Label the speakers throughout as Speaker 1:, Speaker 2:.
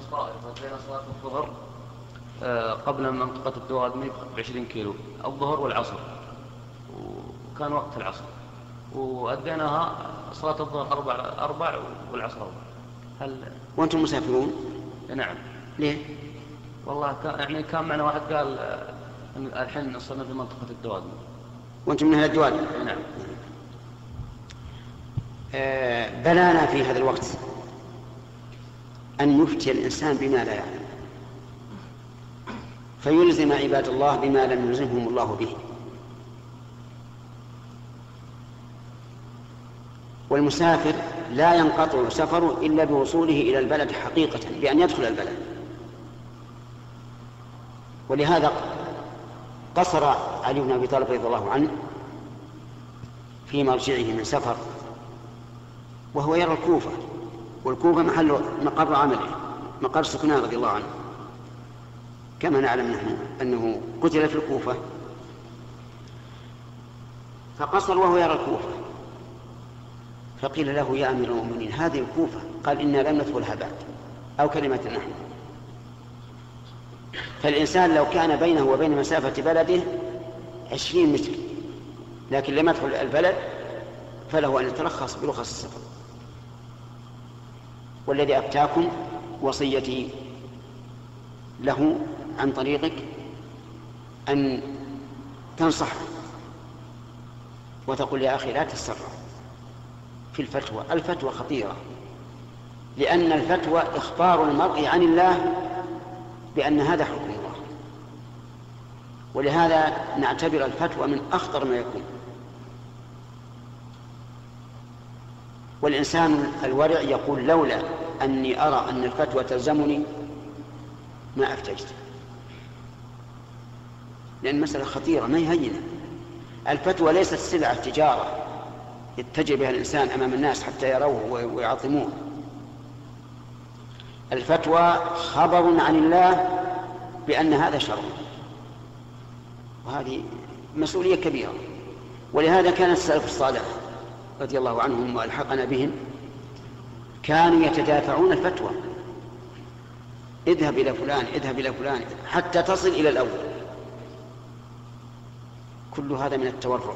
Speaker 1: صلاة الظهر آه، قبل منطقة الدوادمي ب 20 كيلو الظهر والعصر. وكان وقت العصر. وأديناها صلاة الظهر أربع أربع والعصر أربع.
Speaker 2: هل وأنتم مسافرون؟
Speaker 1: نعم.
Speaker 2: ليه؟
Speaker 1: والله كان يعني كان معنا واحد قال آه، الحين صرنا في منطقة الدوادمي
Speaker 2: وأنتم من أهل الدوادمي؟
Speaker 1: نعم.
Speaker 2: آه بلانا في هذا الوقت. أن يفتي الإنسان بما لا يعلم. فيلزم عباد الله بما لم يلزمهم الله به. والمسافر لا ينقطع سفره إلا بوصوله إلى البلد حقيقة بأن يدخل البلد. ولهذا قصر علي بن أبي طالب رضي الله عنه في مرجعه من سفر وهو يرى الكوفة. والكوفة محل مقر عمله مقر سكنان رضي الله عنه. كما نعلم نحن أنه قتل في الكوفة. فقصر وهو يرى الكوفة. فقيل له يا أمير المؤمنين هذه الكوفة؟ قال إنا لم ندخلها بعد أو كلمة نحن. فالإنسان لو كان بينه وبين مسافة بلده عشرين متر لكن لم يدخل البلد فله أن يترخص برخص السفر. والذي أفتاكم وصيتي له عن طريقك أن تنصحه وتقول يا أخي لا تتسرع في الفتوى. الفتوى خطيرة لأن الفتوى إخبار المرء عن الله بأن هذا حكم الله. ولهذا نعتبر الفتوى من أخطر ما يكون. والإنسان الورع يقول لولا أني أرى أن الفتوى تلزمني ما أفتجت لأن المسألة خطيرة ما هي هينة؟ الفتوى ليست سلعة تجارة يتجه بها الإنسان أمام الناس حتى يروه ويعظموه. الفتوى خبر عن الله بأن هذا شر. وهذه مسؤولية كبيرة. ولهذا كان السلف الصالح رضي الله عنهم وألحقنا بهم كانوا يتدافعون الفتوى. اذهب إلى فلان اذهب إلى فلان حتى تصل إلى الأول. كل هذا من التورع.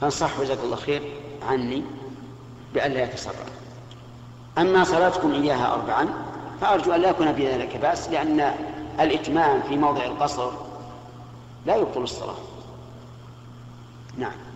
Speaker 2: فانصح جزاك الله خير عني بألا يتسرع. أما صلاتكم إياها أربعا فأرجو أن لا يكون في ذلك بأس لأن الإتمام في موضع القصر لا يبطل الصلاة. نعم.